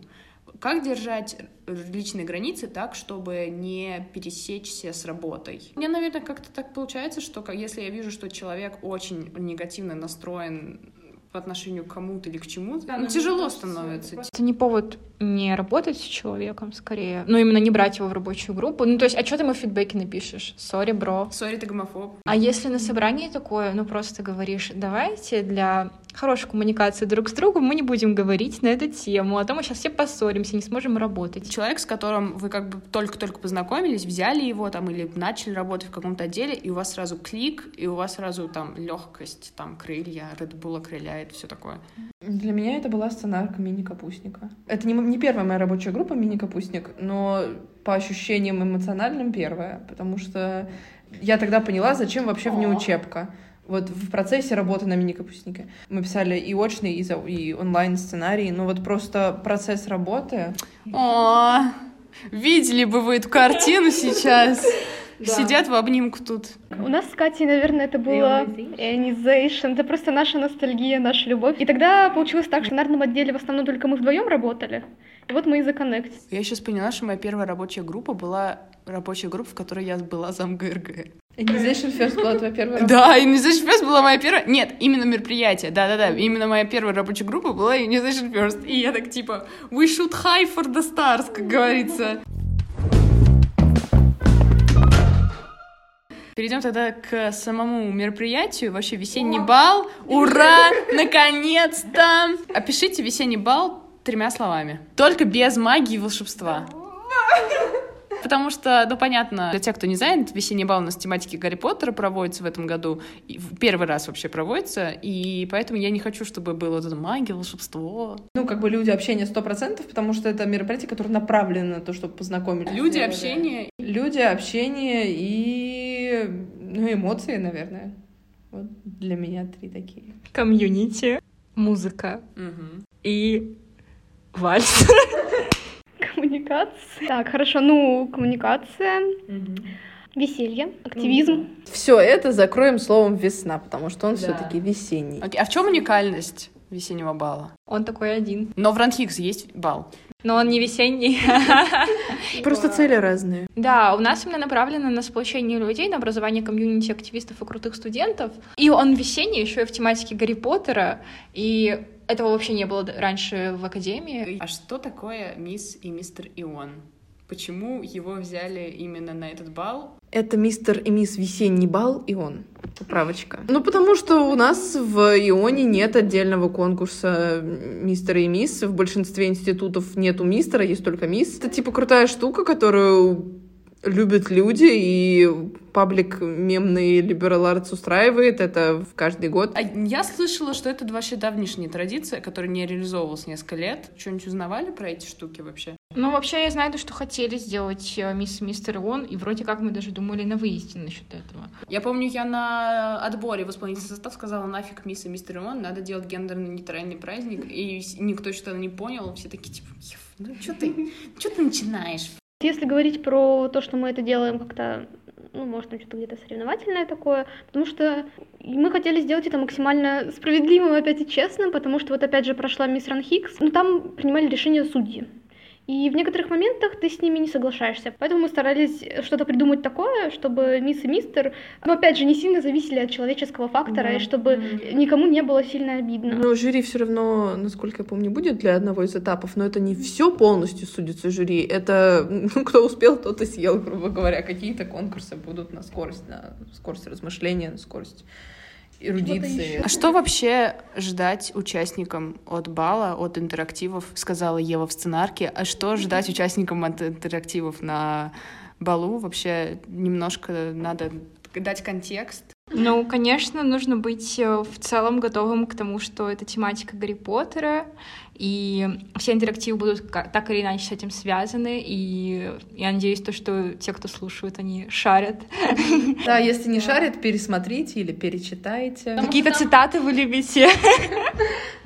Как держать личные границы так, чтобы не пересечься с работой? Мне, наверное, как-то так получается, что если я вижу, что человек очень негативно настроен по отношению к кому-то или к чему-то, да, ну, тяжело становится. Это не повод не работать с человеком, скорее. Ну, именно не брать его в рабочую группу. Ну, то есть, а что ты ему в фидбэке напишешь? Sorry, bro. Sorry, ты гомофоб. А если на собрании такое, ну, просто говоришь, давайте для хорошей коммуникации друг с другом, мы не будем говорить на эту тему, а то мы сейчас все поссоримся, не сможем работать. Человек, с которым вы как бы только-только познакомились, взяли его там или начали работать в каком-то отделе, и у вас сразу клик, и у вас сразу там легкость, там крылья, Red Bull окрыляет, все такое. Для меня это была сценарка мини-капустника. Это не, не первая моя рабочая группа мини-капустник, но по ощущениям эмоциональным первая, потому что я тогда поняла, зачем вообще в ней учебка. Вот в процессе работы на мини-капустнике мы писали и очный, и, и онлайн-сценарий, ну вот просто процесс работы... О, видели бы вы эту картину сейчас? Сидят в обнимку тут. У нас с Катей, наверное, это было ionization. Это просто наша ностальгия, наша любовь. И тогда получилось так, что в сценарном отделе в основном только мы вдвоем работали. И вот мы и законнектились. Я сейчас поняла, что моя первая рабочая группа была рабочая группа, в которой я была зам ГРГ. Initiation First была твоя первая работа? Да, Initiation First была моя первая... Нет, именно мероприятие, да-да-да. Именно моя первая рабочая группа была Initiation First. И я так типа, we should high for the stars, как говорится. Перейдем тогда к самому мероприятию. Вообще весенний бал. Ура! Наконец-то! Опишите весенний бал тремя словами. Только без магии и волшебства. Потому что, ну, понятно, для тех, кто не знает, весенний бал у нас тематики Гарри Поттера проводится в этом году. И первый раз вообще проводится. И поэтому я не хочу, чтобы было вот это магия, волшебство. Ну, как бы люди общения сто процентов, потому что это мероприятие, которое направлено на то, чтобы познакомить. Люди, общение. Люди, общение и ну, эмоции, наверное. Вот для меня три такие. Комьюнити, музыка угу. и вальс. Коммуникация. Так, хорошо, ну, коммуникация. Веселье, активизм. Все это закроем словом весна, потому что он да. все-таки весенний. Okay. А в чем уникальность весеннего бала? Он такой один. Но в Ранхикс есть бал. Но он не весенний. Просто цели разные. Да, у нас именно направлено на сплочение людей, на образование комьюнити активистов и крутых студентов. И он весенний, еще и в тематике Гарри Поттера. И этого вообще не было раньше в академии. А что такое мисс и мистер Ион? Почему его взяли именно на этот бал? Это мистер и мисс весенний бал и он. Поправочка. Ну, потому что у нас в Ионе нет отдельного конкурса мистера и мисс. В большинстве институтов нету мистера, есть только мисс. Это типа крутая штука, которую любят люди, и паблик мемный Liberal Arts устраивает это в каждый год. А я слышала, что это вообще давнишняя традиция, которая не реализовывалась несколько лет. Что-нибудь узнавали про эти штуки вообще? Ну, вообще, я знаю, что хотели сделать э, мисс Мистер Он, и вроде как мы даже думали на выезде насчет этого. Я помню, я на отборе в исполнительный состав сказала, нафиг мисс и Мистер Он, надо делать гендерно-нейтральный праздник, и никто что-то не понял, все такие, типа, ну что ты, что ты начинаешь? Если говорить про то, что мы это делаем как-то ну, может, там что-то где-то соревновательное такое, потому что мы хотели сделать это максимально справедливым опять и честным, потому что вот опять же прошла мисс Ран Хикс, но там принимали решение судьи. И в некоторых моментах ты с ними не соглашаешься. Поэтому мы старались что-то придумать такое, чтобы мисс и мистер, ну, опять же, не сильно зависели от человеческого фактора, да. и чтобы никому не было сильно обидно. Но жюри все равно, насколько я помню, будет для одного из этапов, но это не все полностью судится жюри. Это ну, кто успел, тот и съел, грубо говоря. Какие-то конкурсы будут на скорость, на скорость размышления, на скорость эрудиции. А что вообще ждать участникам от бала, от интерактивов, сказала Ева в сценарке. А что ждать участникам от интерактивов на балу? Вообще немножко надо дать контекст. Ну, конечно, нужно быть э, в целом готовым к тому, что это тематика Гарри Поттера, и все интерактивы будут так или иначе с этим связаны, и я надеюсь, то, что те, кто слушают, они шарят. Да, если не шарят, пересмотрите или перечитайте. Какие-то цитаты вы любите?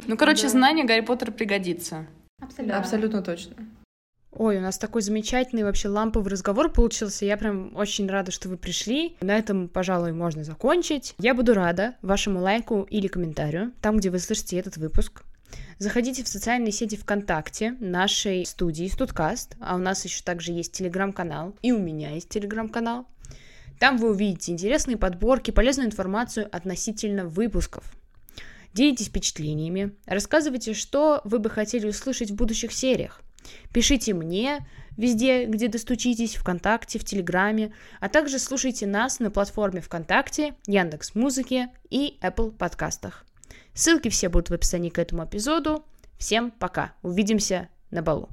Ну, короче, знание Гарри Поттера пригодится. Абсолютно. Абсолютно точно. Ой, у нас такой замечательный вообще ламповый разговор получился. Я прям очень рада, что вы пришли. На этом, пожалуй, можно закончить. Я буду рада вашему лайку или комментарию, там, где вы слышите этот выпуск. Заходите в социальные сети ВКонтакте нашей студии Студкаст, а у нас еще также есть телеграм-канал, и у меня есть телеграм-канал. Там вы увидите интересные подборки, полезную информацию относительно выпусков. Делитесь впечатлениями, рассказывайте, что вы бы хотели услышать в будущих сериях. Пишите мне везде, где достучитесь, ВКонтакте, в Телеграме, а также слушайте нас на платформе ВКонтакте, Яндекс Музыке и Apple подкастах. Ссылки все будут в описании к этому эпизоду. Всем пока. Увидимся на балу.